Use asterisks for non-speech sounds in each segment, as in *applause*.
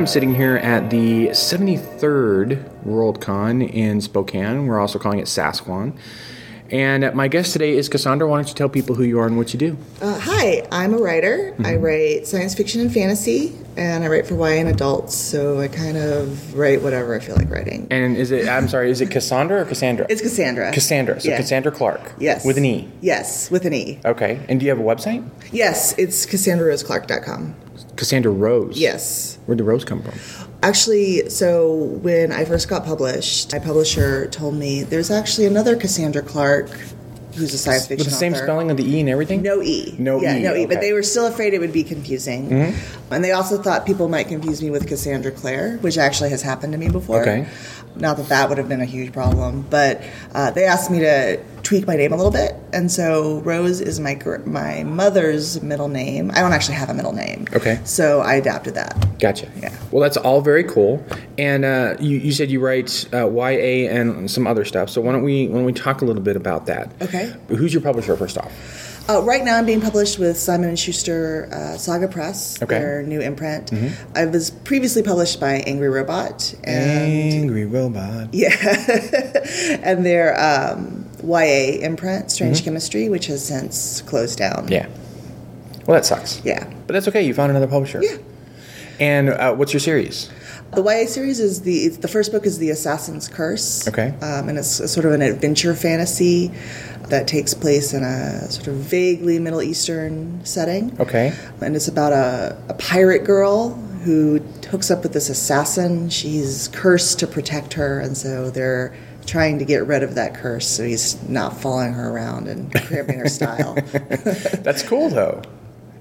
I'm sitting here at the 73rd Worldcon in Spokane. We're also calling it Sasquan. And my guest today is Cassandra. Why don't you tell people who you are and what you do? Uh, hi, I'm a writer. I write science fiction and fantasy, and I write for YA and adults. So I kind of write whatever I feel like writing. And is it, I'm sorry, is it Cassandra or Cassandra? It's Cassandra. Cassandra. So Yeah. Cassandra Clarke. Yes. With an E. Yes, with an E. Okay. And do you have a website? Yes, it's CassandraRoseClarke.com. Cassandra Rose. Yes. Where'd the rose come from? Actually, so when I first got published, my publisher told me there's actually another Cassandra Clark who's a science fiction With the same author. spelling of the E and everything? No E. No yeah, E, No E. But they were still afraid it would be confusing. Mm-hmm. And they also thought people might confuse me with Cassandra Clare, which actually has happened to me before. Okay. Not that that would have been a huge problem, but uh, they asked me to tweak my name a little bit, and so Rose is my gr- my mother's middle name. I don't actually have a middle name. Okay. So I adapted that. Gotcha. Yeah. Well, that's all very cool. And uh, you, you said you write uh, YA and some other stuff. So why don't we why don't we talk a little bit about that? Okay. Who's your publisher first off? Uh, right now, I'm being published with Simon and Schuster uh, Saga Press, Okay. their new imprint. I was previously published by Angry Robot, and Angry Robot. *laughs* Yeah, and their um, YA imprint, Strange Chemistry, which has since closed down. Yeah. Well, that sucks. Yeah. But that's okay. You found another publisher. Yeah. And uh, what's your series? The YA series is the it's, the first book is the Assassin's Curse. Okay. um, and it's a sort of an adventure fantasy that takes place in a sort of vaguely Middle Eastern setting. Okay. and it's about a, a pirate girl who hooks up with this assassin. She's cursed to protect her, and so they're trying to get rid of that curse so he's not following her around and cramping her style. *laughs* That's cool though.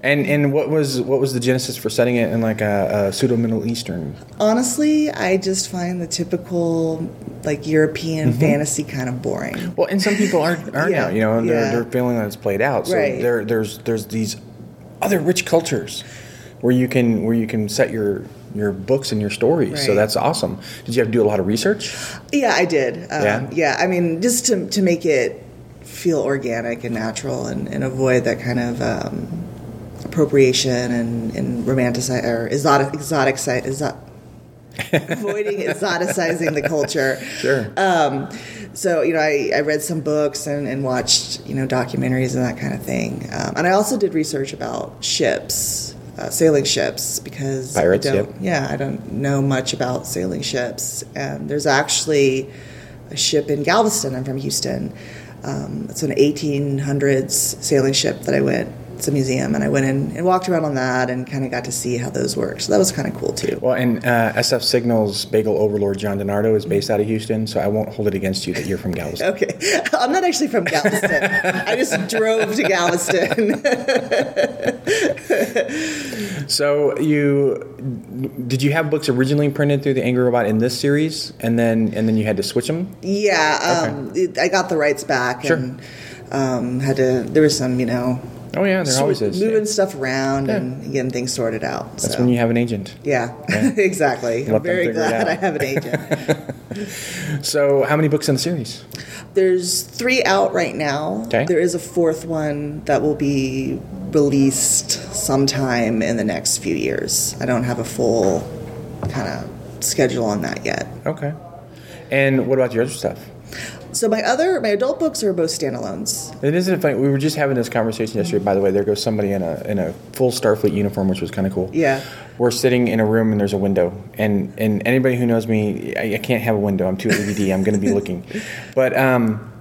And and what was what was the genesis for setting it in like a, a pseudo Middle Eastern? Honestly, I just find the typical like European fantasy kind of boring. Well, and some people are are Yeah, now, you know, and they're, yeah. they're feeling that it's played out. So Right. there there's there's these other rich cultures where you can where you can set your your books and your stories. So that's awesome. Did you have to do a lot of research? Yeah, I did. Um, Yeah? yeah, I mean, just to to make it feel organic and natural, and, and avoid that kind of um, appropriation and and romanticize or exotic exotic exo- avoiding *laughs* exoticizing the culture. Sure. Um, so you know, I, I read some books and, and watched you know documentaries and that kind of thing, um, and I also did research about ships, uh, sailing ships, because I Pirates, don't- yep. yeah, I don't know much about sailing ships, and there's actually a ship in Galveston. I'm from Houston. Um, it's an 1800s sailing ship that I went. It's a museum, and I went in and walked around on that, and kind of got to see how those work. So that was kind of cool too. Well, and uh, SF Signals bagel overlord John DeNardo is based out of Houston, so I won't hold it against you that you're from Galveston. *laughs* Okay, I'm not actually from Galveston. I just drove to Galveston. *laughs* So you did you have books originally printed through the Angry Robot in this series, and then and then you had to switch them? yeah, um, it, I got the rights back Sure. and um, had to. There was some, you know, Oh yeah, there always is. moving stuff around Yeah. and getting things sorted out. That's so. when you have an agent. Yeah, *laughs* exactly. Let I'm very glad. I have an agent. *laughs* So how many books in the series? There's three out right now. Okay. There is a fourth one that will be released sometime in the next few years. I don't have a full kind of schedule on that yet. Okay. And what about your other stuff? So my other my adult books are both standalones. It isn't it funny. We were just having this conversation yesterday. By the way, there goes somebody in a in a full Starfleet uniform, which was kind of cool. Yeah. We're sitting in a room and there's a window, and and anybody who knows me, I, I can't have a window. I'm too ADD. I'm going to be *laughs* looking, but um,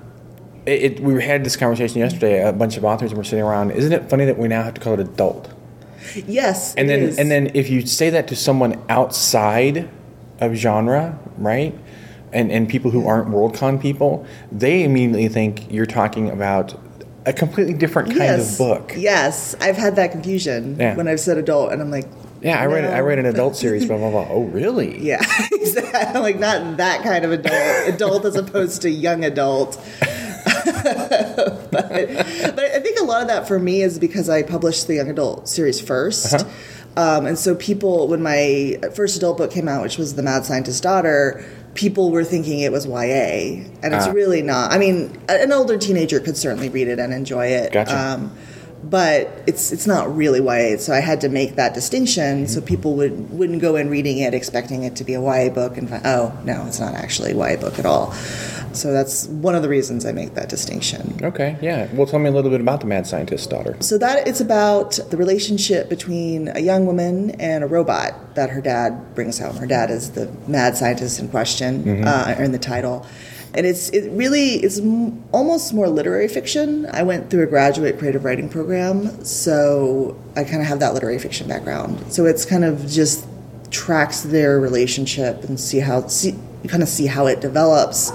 it, it, we had this conversation yesterday. A bunch of authors were sitting around. Isn't it funny that we now have to call it adult? Yes. And then is. and then if you say that to someone outside of genre, right? And and people who aren't Worldcon people, they immediately think you're talking about a completely different kind yes. of book. Yes, I've had that confusion Yeah. when I've said adult, and I'm like, Yeah, I read I read an adult series, blah blah blah. Oh, really? *laughs* yeah, *laughs* exactly. like not that kind of adult, adult as opposed to young adult. *laughs* but, but I think a lot of that for me is because I published the young adult series 1st Uh-huh. Um, and so people, when my first adult book came out, which was The Mad Scientist's Daughter, people were thinking it was YA, and it's Ah. really not. I mean, an older teenager could certainly read it and enjoy it. Gotcha. Um, but it's it's not really YA. So I had to make that distinction so people would wouldn't go in reading it expecting it to be a YA book and find, oh no, it's not actually a YA book at all. So that's one of the reasons I make that distinction. Okay, yeah. Well, tell me a little bit about the mad scientist's daughter. So that it's about the relationship between a young woman and a robot that her dad brings home. Her dad is the mad scientist in question, uh, in the title. And it's it really it's m- almost more literary fiction. I went through a graduate creative writing program, so I kind of have that literary fiction background. So it's kind of just tracks their relationship and see how see kind of see how it develops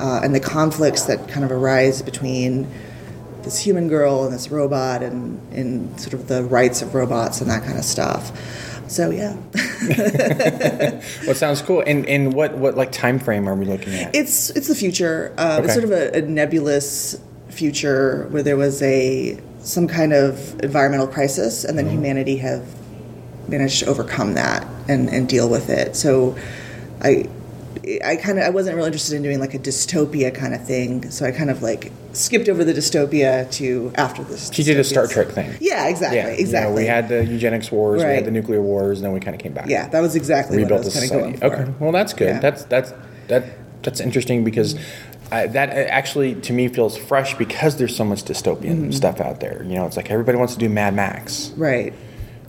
uh, and the conflicts that kind of arise between this human girl and this robot and, and sort of the rights of robots and that kind of stuff. So yeah, *laughs* Well, sounds cool. And and what what like time frame are we looking at? it's it's the future. Um, It's sort of a, a nebulous future where there was a some kind of environmental crisis, and then Mm-hmm. humanity have managed to overcome that and, and deal with it. So I I kind of I wasn't really interested in doing like a dystopia kind of thing. So I kind of like skipped over the dystopia to after this. she did a Star Trek thing. Yeah, exactly, Yeah, you know, exactly. we had the eugenics wars, we had the nuclear wars, and then we kind of came back. yeah, that was exactly rebuilt what I was kind of society. going for. Okay, well that's good. Yeah. That's that's that that's interesting because I, that actually to me feels fresh because there's so much dystopian Mm-hmm. stuff out there. You know, it's like everybody wants to do Mad Max, right.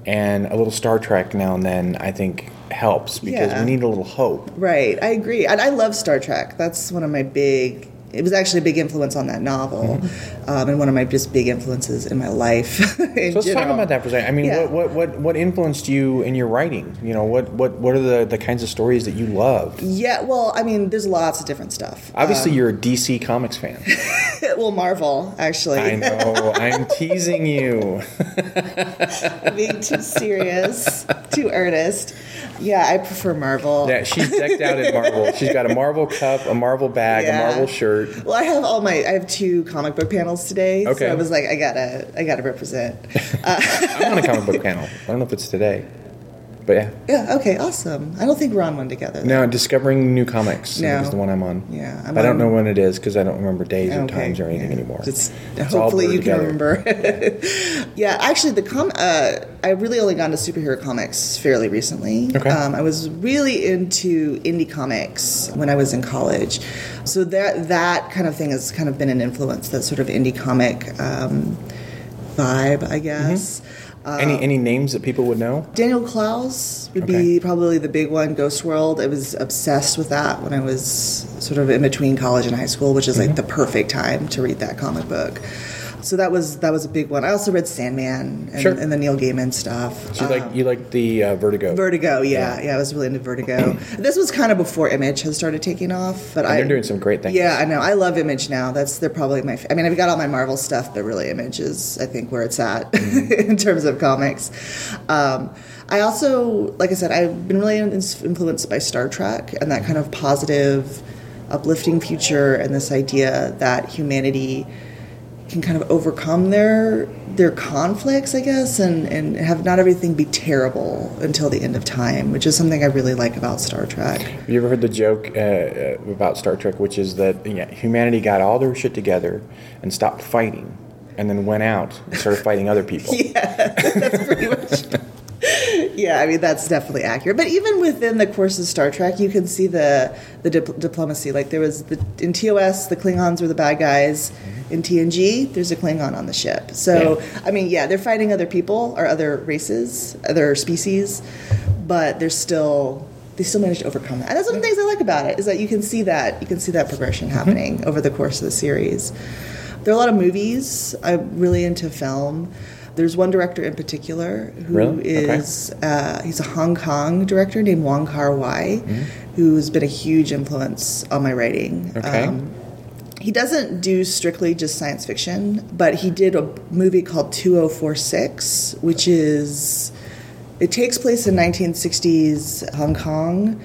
and a little Star Trek now and then I think helps because Yeah. we need a little hope. Right, I agree. And I love Star Trek. That's one of my big. It was actually a big influence on that novel, um, and one of my just big influences in my life. *laughs* in Mm-hmm. So let's talk about that for a second. I mean, Yeah. what, what, what, what influenced you in your writing? You know, what, what, what are the, the kinds of stories that you love? Yeah, well, I mean, there's lots of different stuff. Obviously, you're a DC Comics fan. *laughs* well, Marvel, actually. I know. I'm *laughs* teasing you. Being too serious, too earnest. Yeah, I prefer Marvel. Yeah, she's decked out in Marvel. She's got a Marvel cup, a Marvel bag, Yeah. a Marvel shirt. Well, I have all my. I have two comic book panels today, Okay. so I was like, I gotta, I gotta represent. *laughs* I'm on a comic book panel. I don't know if it's today, but yeah. Yeah. Okay. Awesome. I don't think we're on one together. No, discovering new comics No. is the one I'm on. Yeah, I'm I don't on- know when it is because I don't remember days or times or anything yeah. anymore. Just It's hopefully you can remember. *laughs* yeah, actually, the com. Uh, I really only gone to superhero comics fairly recently. Okay. Um, I was really into indie comics when I was in college, so that that kind of thing has kind of been an influence. That sort of indie comic um, vibe, I guess. Any any names that people would know? Daniel Clowes would Okay. be probably the big one. Ghost World. I was obsessed with that when I was sort of in between college and high school, which is Mm-hmm. like the perfect time to read that comic book. So that was that was a big one. I also read Sandman and, Sure. and the Neil Gaiman stuff. So you like you like the uh, Vertigo. Vertigo, yeah, yeah, I was really into Vertigo. *clears throat* this was kind of before Image has started taking off, but And I they're doing some great things. Yeah, I know. I love Image now. That's they're probably my. I mean, I've got all my Marvel stuff, but really, Image is I think where it's at *laughs* Mm-hmm. in terms of comics. Um, I also, like I said, I've been really influenced by Star Trek and that kind of positive, uplifting future, and this idea that humanity can kind of overcome their their conflicts, I guess, and, and have not everything be terrible until the end of time, which is something I really like about Star Trek. Have you ever heard the joke uh, uh, about Star Trek, which is that yeah, humanity got all their shit together and stopped fighting, and then went out and started fighting other people? *laughs* Yeah, *laughs* that's pretty much. *laughs* Yeah, I mean that's definitely accurate. But even within the course of Star Trek, you can see the the dip- diplomacy. Like there was the in TOS, the Klingons were the bad guys. In TNG, there's a Klingon on the ship. So I mean, yeah, they're fighting other people or other races, other species, but they're still they still manage to overcome that. And that's one of the things I like about it is that you can see that you can see that progression happening over the course of the series. There are a lot of movies. I'm really into film. There's one director in particular who Really? Okay. uh, he's a Hong Kong director named Wong Kar Wai, who's been a huge influence on my writing. Um, Okay. He doesn't do strictly just science fiction, but he did a movie called 2046, which is it takes place in 1960s Hong Kong,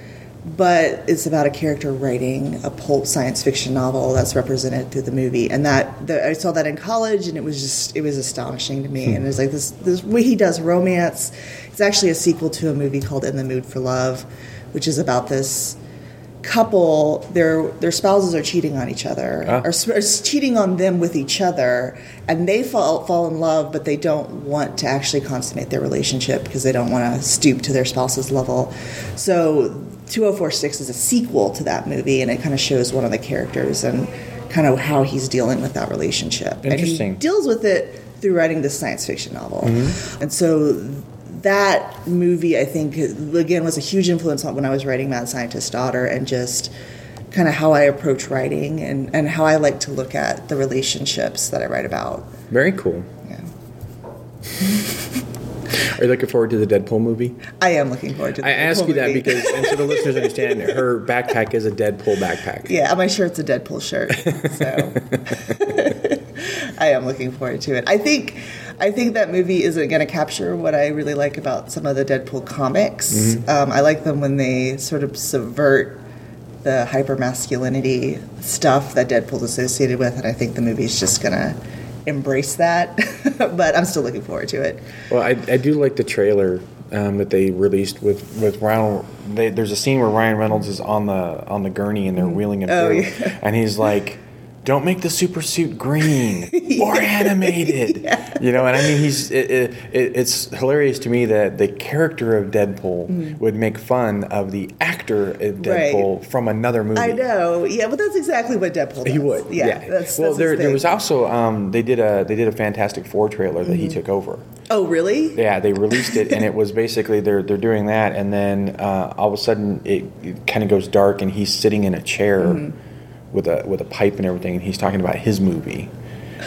but it's about a character writing a pulp science fiction novel that's represented through the movie. And that the, I saw that in college, and it was just it was astonishing to me. Hmm. And it's like this this way he does romance. It's actually a sequel to a movie called In the Mood for Love, which is about this couple their their spouses are cheating on each other Ah. or, or cheating on them with each other and they fall fall in love but they don't want to actually consummate their relationship because they don't want to stoop to their spouse's level so 2046 is a sequel to that movie and it kind of shows one of the characters and kind of how he's dealing with that relationship Interesting. and he deals with it through writing this science fiction novel and so that movie, I think, again, was a huge influence on when I was writing Mad Scientist's Daughter and just kind of how I approach writing and, and how I like to look at the relationships that I write about. Very cool. Yeah. *laughs* Are you looking forward to the Deadpool movie? I am looking forward to the I ask Deadpool you that because, and so the listeners *laughs* understand, her backpack is a Deadpool backpack. Yeah, my shirt's a Deadpool shirt, so *laughs* I am looking forward to it. I think, I think that movie isn't going to capture what I really like about some of the Deadpool comics. Um, I like them when they sort of subvert the hyper masculinity stuff that Deadpool's associated with, and I think the movie's just going to embrace that. *laughs* but I'm still looking forward to it. Well, I, I do like the trailer um, that they released with with Ryan. They, there's a scene where Ryan Reynolds is on the on the gurney and they're wheeling him Oh, through, yeah. and he's like, "Don't make the super suit green *laughs* or animated." *laughs* You know, and I mean, he's it, it, it, it's hilarious to me that the character of Deadpool would make fun of the actor of Mm. Right. Deadpool from another movie. I know, yeah, but that's exactly what Deadpool does. He would, yeah. yeah. That's, well, that's there, there was also um, they did a they did a Fantastic Four trailer that he took over. Oh, really? Yeah, they released it, and it *laughs* was basically they're they're doing that, and then uh, all of a sudden it, it kind of goes dark, and he's sitting in a chair with a with a pipe and everything, and he's talking about his movie.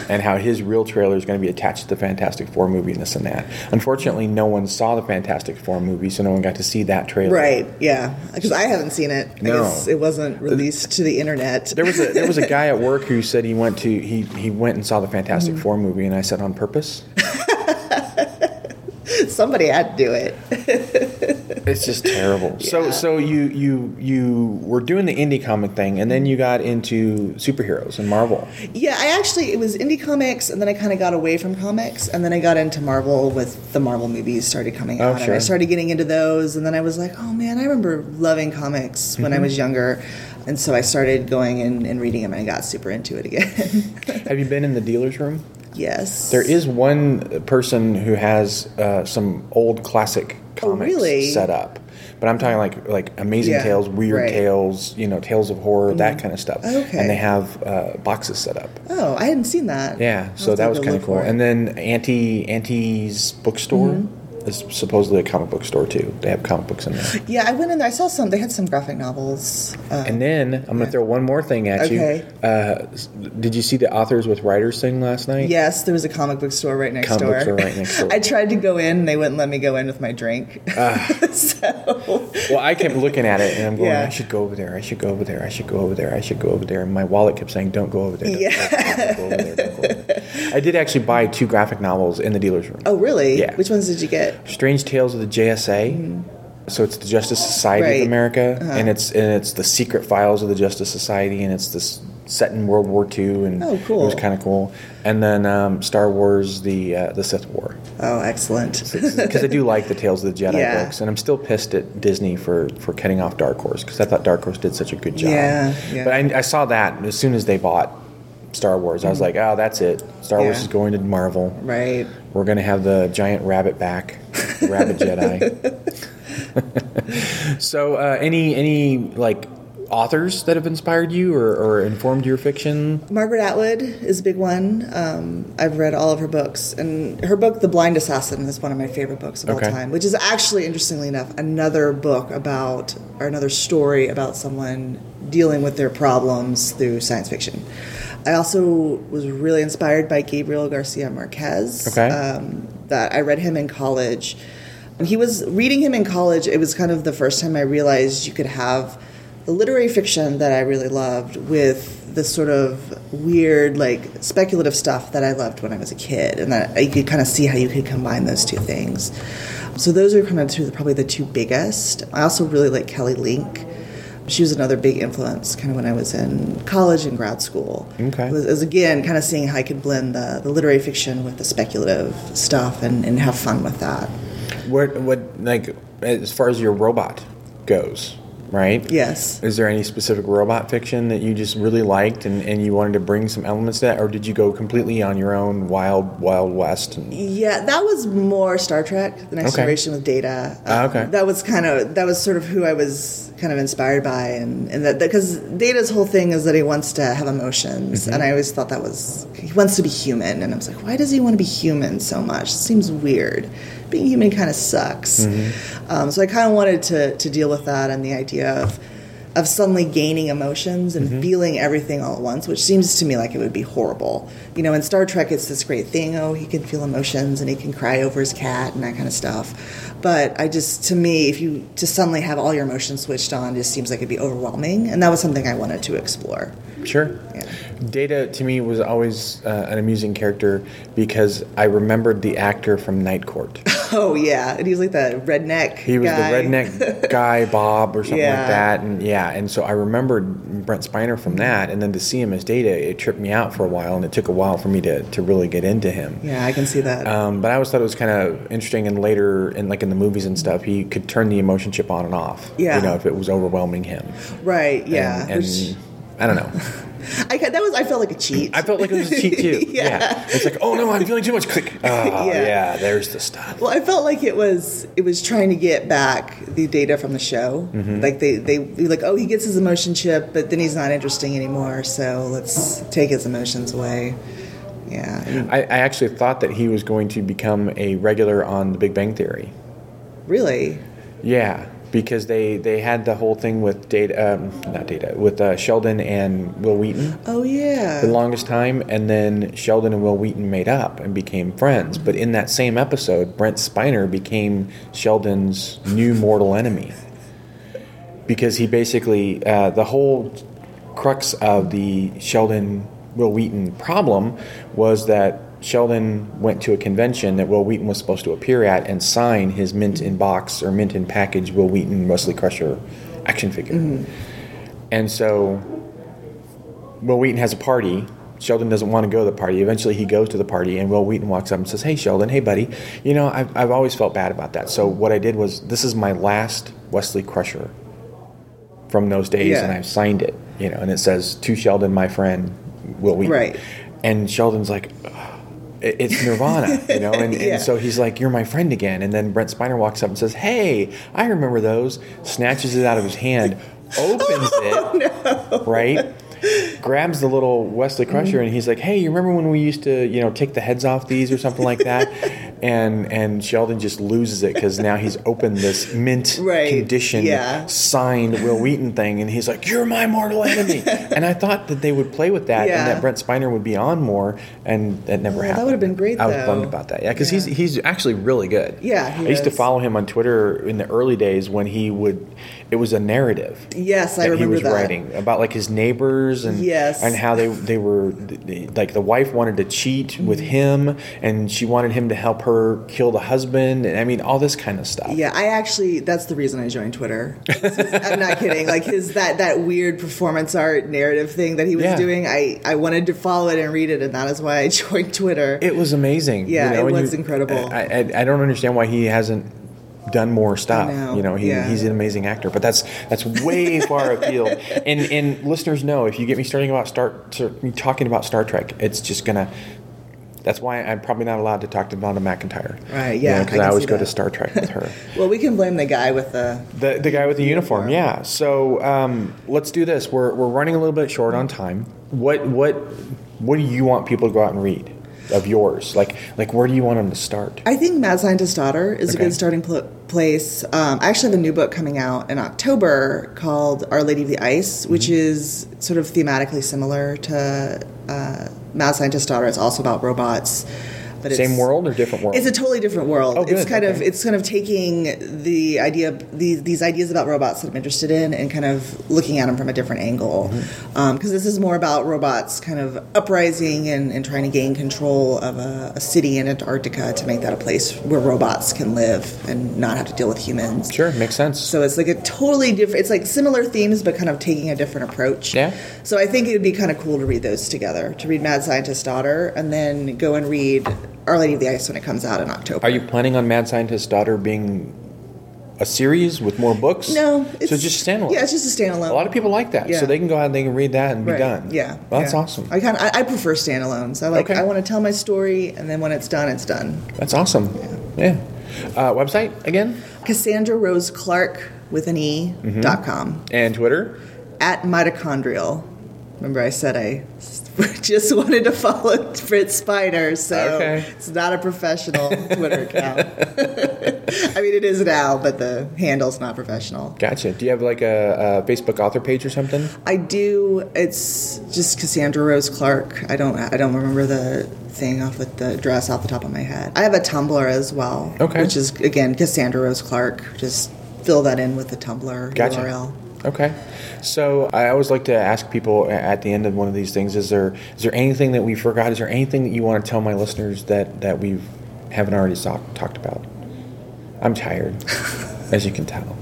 And how his real trailer is going to be attached to the Fantastic Four movie and this and that. Unfortunately, no one saw the Fantastic Four movie, so no one got to see that trailer. Right. Yeah. Because I haven't seen it. I No. guess it wasn't uh, released to the internet. There was a there was a guy at work who said he went to he he went and saw the Fantastic mm-hmm. Four movie, and I said on purpose. *laughs* Somebody had to do it. *laughs* It's just terrible. So Yeah. so you you you were doing the indie comic thing, and then you got into superheroes and Marvel. Yeah, I actually it was indie comics, and then I kind of got away from comics, and then I got into Marvel with the Marvel movies started coming Oh, out, and sure. I started getting into those, and then I was like, oh man, I remember loving comics when Mm-hmm. I was younger, and so I started going and, and reading them, and I got super into it again. Have you been in the dealer's room? Yes, There is one person who has uh, some old classic Oh, comics really? set up. But I'm talking like like Amazing Yeah, Tales, Weird right. Mm-hmm. Tales, you know, Tales of Horror, that kind of stuff. Okay. And they have uh, boxes set up. Oh, I hadn't seen that. Yeah, so that was kind of cool. And then Auntie Auntie's bookstore Mm-hmm. Is supposedly a comic book store too. They have comic books in there. yeah, I went in there. I saw some. They had some graphic novels. Uh, And then I'm going to throw one more thing at Okay. you. Uh, did you see the authors with writers thing last night? Yes, there was a comic book store right next Comic door. book store right next door. *laughs* I tried to go in, and they wouldn't let me go in with my drink. *laughs* so Well, I kept looking at it and I'm going, Yeah. I should go over there. I should go over there. I should go over there. I should go over there. And my wallet kept saying, Don't go over there. Don't, Yeah. don't go over there. Don't go over there. I did actually buy two graphic novels in the dealer's room. oh, really? Yeah. Which ones did you get? Strange Tales of the JSA. So it's the Justice Society Mm-hmm. Right. Uh-huh. of America, and it's and it's the secret files of the Justice Society, and it's this set in World War II, and Oh, cool. it was kind of cool. And then um, Star Wars, the uh, the Sith War, Oh, excellent. because I do like the Tales of the Jedi Yeah. books, and I'm still pissed at Disney for for cutting off Dark Horse because I thought Dark Horse did such a good job. Yeah, yeah. But I, I saw that as soon as they bought Star Wars, I was like, oh, that's it. Star Wars Mm-hmm. Is going to Marvel. right. We're gonna have the giant rabbit back, the rabbit *laughs* Jedi. *laughs* so, uh, any any like authors that have inspired you or, or informed your fiction? Margaret Atwood is a big one. Um, I've read all of her books, and her book, The Blind Assassin, is one of my favorite books of Okay. all time. Which is actually, interestingly enough, another book about or another story about someone dealing with their problems through science fiction. I also was really inspired by Gabriel Garcia Marquez. Okay. Um, that I read him in college. He was reading him in college, it was kind of the first time I realized you could have the literary fiction that I really loved with the sort of weird, like speculative stuff that I loved when I was a kid, and that you could kind of see how you could combine those two things. So those are kind of two, probably the two biggest. I also really like Kelly Link. She was another big influence, kind of when I was in college and grad school. Okay. It was, it was, again kind of seeing how I could blend the, the literary fiction with the speculative stuff and, and have fun with that. What what like as far as your robot goes? Right? Yes. Is there any specific robot fiction that you just really liked and, and you wanted to bring some elements to that, or did you go completely on your own wild, wild west? And, Yeah, that was more Star Trek: The Next Okay. Generation with Data. Ah, okay. that was kind of that was sort of who I was kind of inspired by, and and that because Data's whole thing is that he wants to have emotions, Mm-hmm. and I always thought that was he wants to be human, and I was like, why does he want to be human so much? It seems weird. Being human kind of sucks. Mm-hmm. Um, so I kind of wanted to to deal with that and the idea of of suddenly gaining emotions and Mm-hmm. feeling everything all at once, which seems to me like it would be horrible. You know, in Star Trek, it's this great thing. Oh, he can feel emotions and he can cry over his cat and that kind of stuff. But I just, to me, if you just suddenly have all your emotions switched on, it just seems like it'd be overwhelming. And that was something I wanted to explore. Sure. Yeah. Data to me was always uh, an amusing character because I remembered the actor from Night Court. *laughs* Oh yeah, and he's like the redneck. He was guy. the redneck *laughs* guy, Bob, or something Yeah. like that, and yeah, and so I remembered Brent Spiner from that, and then to see him as Data, it tripped me out for a while, and it took a while for me to, to really get into him. Yeah, I can see that. Um, but I always thought it was kind of interesting, and later, in like in the movies and stuff, he could turn the emotion chip on and off. Yeah. you know, if it was overwhelming him. right? Yeah. and, and I don't know. *laughs* I that was I felt like a cheat. I felt like it was a cheat too. *laughs* Yeah. It's like, oh no, I'm feeling too much. Click. *laughs* Oh Yeah. yeah. there's the stuff. Well, I felt like it was it was trying to get back the data from the show. Mm-hmm. Like they they like, oh, he gets his emotion chip, but then he's not interesting anymore. So let's take his emotions away. Yeah, I, I actually thought that he was going to become a regular on The Big Bang Theory. really. Yeah, because they they had the whole thing with data, um, not data, with uh, Sheldon and Wil Wheaton Oh yeah. the longest time, and then Sheldon and Wil Wheaton made up and became friends. But in that same episode, Brent Spiner became Sheldon's new mortal enemy because he basically uh, the whole crux of the Sheldon Wil Wheaton problem was that Sheldon went to a convention that Wil Wheaton was supposed to appear at and sign his mint in box or mint in package Wil Wheaton Wesley Crusher action figure. Mm-hmm. And so Wil Wheaton has a party. Sheldon doesn't want to go to the party. Eventually, he goes to the party, and Wil Wheaton walks up and says, "Hey, Sheldon. Hey, buddy. You know, I've, I've always felt bad about that. So what I did was, this is my last Wesley Crusher from those days, Yeah. and I've signed it. You know, and it says to Sheldon, my friend, Wil Wheaton. Right. And Sheldon's like, "Ugh, it- it's Nirvana, you know, and, *laughs* Yeah. and so he's like, "You're my friend again." And then Brent Spiner walks up and says, "Hey, I remember those." Snatches it out of his hand, *laughs* oh, opens it, right? Grabs the little Wesley Crusher mm-hmm. and he's like, "Hey, you remember when we used to, you know, take the heads off these or something like that?" *laughs* and and Sheldon just loses it because now he's opened this mint *laughs* Right, condition yeah. signed Wil Wheaton thing, and he's like, "You're my mortal enemy." *laughs* and I thought that they would play with that Yeah. and that Brent Spiner would be on more, and that never happened. That would've been great, I was though. bummed about that. Yeah, because Yeah. he's he's actually really good. Yeah, I used to follow him on Twitter in the early days when he would. It was a narrative. Yes, I that remember he was that. writing about like his neighbors and Yes. and how they they were they, like the wife wanted to cheat Mm-hmm. with him and she wanted him to help her kill the husband and I mean all this kind of stuff. Yeah, I actually that's the reason I joined Twitter. I'm not kidding. Like his that that weird performance art narrative thing that he was Yeah. doing, I I wanted to follow it and read it, and that is why I *laughs* joined Twitter. It was amazing. Yeah, you know, it was incredible. I, I I don't understand why he hasn't done more stuff. know, You know, he, yeah. he's an amazing actor, but that's that's way *laughs* far afield. And and listeners know if you get me starting about start talking about Star Trek, it's just gonna. That's why I'm probably not allowed to talk to Vonda McIntyre. Right, yeah, Because I I, always go to Star Trek with her. *laughs* well, we can blame the guy with the The, the guy with the uniform, Uniform. yeah. So um, let's do this. We're, we're running a little bit short on time. What what what do you want people to go out and read of yours? Like like where do you want them to start? I think Mad Scientist Daughter is Okay. a good starting pl- place. Um, I actually have a new book coming out in October called Our Lady of the Ice, which Mm-hmm. is sort of thematically similar to uh, Mad Scientist Daughter. It's also about robots. But Same world or different world? It's a totally different world. Oh, It's kind of it's kind of taking the idea these these ideas about robots that I'm interested in and kind of looking at them from a different angle. Because Mm-hmm. this is more about robots kind of uprising and, and trying to gain control of a, a city in Antarctica to make that a place where robots can live and not have to deal with humans. Sure, makes sense. So it's like a totally different. It's like similar themes, but kind of taking a different approach. Yeah. So I think it would be kind of cool to read those together. To read Mad Scientist Daughter, and then go and read Our Lady of the Ice when it comes out in October. Are you planning on Mad Scientist's daughter being a series with more books? No, so it's just standalone. Yeah, it's just a standalone. A lot of people like that, Yeah. so they can go out and they can read that and Right. be done. Yeah, well, that's yeah. awesome. I kind of I, I prefer standalones. I like Okay. I want to tell my story, and then when it's done, it's done. That's awesome. Yeah. Uh, website again Cassandra Rose Clarke with an E Mm-hmm. dot com and Twitter. at mitochondrial. Remember, I said I *laughs* just wanted to follow Brent Spiner, so Okay. it's not a professional Twitter account. *laughs* I mean, it is now, but the handle's not professional. Gotcha. Do you have like a, a Facebook author page or something? I do. It's just Cassandra Rose Clarke. I don't. I don't remember the thing off with the address off the top of my head. I have a Tumblr as well. Okay. Which is again Cassandra Rose Clarke. Just fill that in with the Tumblr Gotcha. URL. Okay. So I always like to ask people at the end of one of these things: Is there is there anything that we forgot? Is there anything that you want to tell my listeners that that we haven't already talk, talked about? I'm tired, *laughs* as you can tell.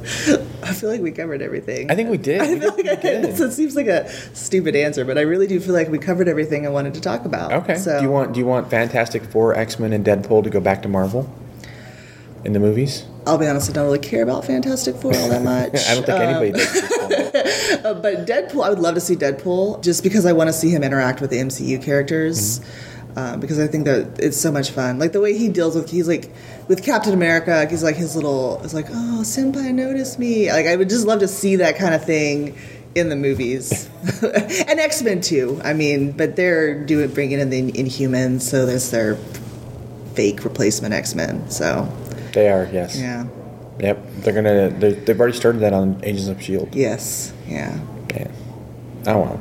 I feel like we covered everything. I think we did. *laughs* I We feel did- like we I, did. it seems like a stupid answer, but I really do feel like we covered everything I wanted to talk about. Okay. So Do you want do you want Fantastic Four, X Men, and Deadpool to go back to Marvel in the movies? I'll be honest, I don't really care about Fantastic Four all that *laughs* much. I don't think Um, anybody does. at. *laughs* Uh, but Deadpool, I would love to see Deadpool just because I want to see him interact with the MCU characters. Uh, because I think that it's so much fun. Like the way he deals with, he's like, with Captain America, he's like his little, it's like, oh, Senpai noticed me. Like, I would just love to see that kind of thing in the movies. *laughs* and X Men too. I mean, but they're doing, bringing in the Inhumans, so there's their fake replacement X Men. So, They are yes. yeah. Yep. They're gonna. They're, they've already started that on Agents of Shield. Yes. Yeah. Yeah. Oh well.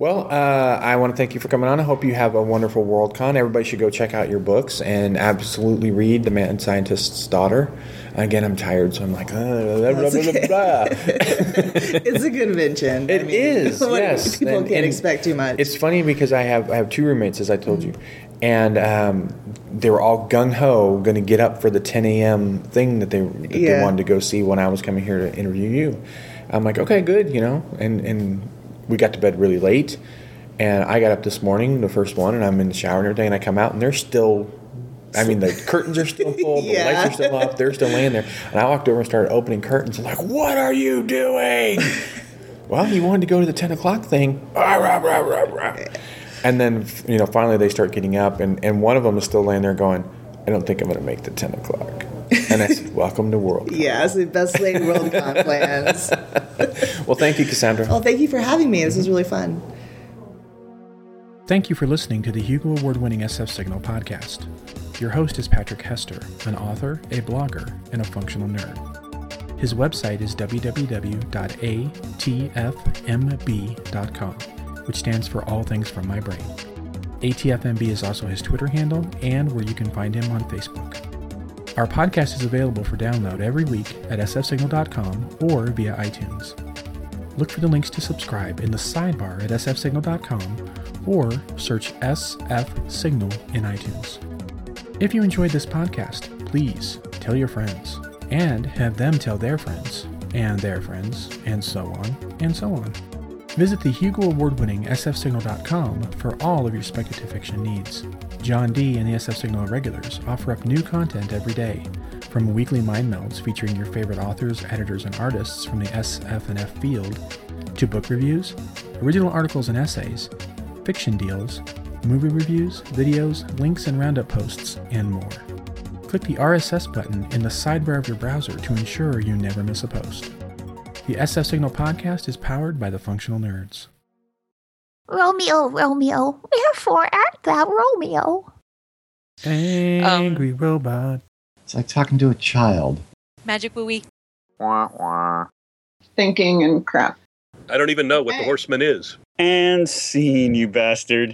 Well, uh, I want to thank you for coming on. I hope you have a wonderful Worldcon. Everybody should go check out your books and absolutely read The Man Scientist's Daughter. Again, I'm tired, so I'm like, uh, blah, blah, blah, blah, blah. *laughs* it's a convention. It is, *laughs* what- yes. People And- can't and expect too much. It's funny because I have I have two roommates, as I told you, and um, they were all gung ho going to get up for the 10 a.m. thing that they that they wanted to go see when I was coming here to interview you. I'm like, okay, good, you know, and and we got to bed really late, and I got up this morning, the first one, and I'm in the shower and everything, and I come out and they're still. I mean, the curtains are still *laughs* full, the Yeah. lights are still up, they're still laying there. And I walked over and started opening curtains. and like, what are you doing? *laughs* well, you wanted to go to the 10 o'clock thing. Rah, rah, rah. And then, you know, finally they start getting up, and, and one of them is still laying there going, I don't think I'm going to make the 10 o'clock. And I said, *laughs* Welcome to World. yeah, it's the best laid Worldcon plans. *laughs* Well, thank you, Cassandra. Well, thank you for having me. This was really fun. Thank you for listening to the Hugo Award winning SF Signal podcast. Your host is Patrick Hester, an author, a blogger, and a functional nerd. His website is www.atfmb.com, which stands for All Things From My Brain. ATFMB is also his Twitter handle and where you can find him on Facebook. Our podcast is available for download every week at sfsignal.com or via iTunes. Look for the links to subscribe in the sidebar at sfsignal.com or search SF Signal in iTunes. If you enjoyed this podcast, please tell your friends and have them tell their friends and their friends and so on and so on. Visit the Hugo Award winning sfsignal.com for all of your speculative fiction needs. John D. and the SF Signal regulars offer up new content every day, from weekly mind melds featuring your favorite authors, editors, and artists from the SF and F field, to book reviews, original articles and essays, fiction deals, movie reviews, videos, links and roundup posts, and more. Click the RSS button in the sidebar of your browser to ensure you never miss a post. The SF Signal podcast is powered by the Functional Nerds. Romeo, Romeo, wherefore art thou Romeo? Angry um, robot. It's like talking to a child. Magic Wooey. thinking and crap. I don't even know what the horseman is. And scene, you bastard.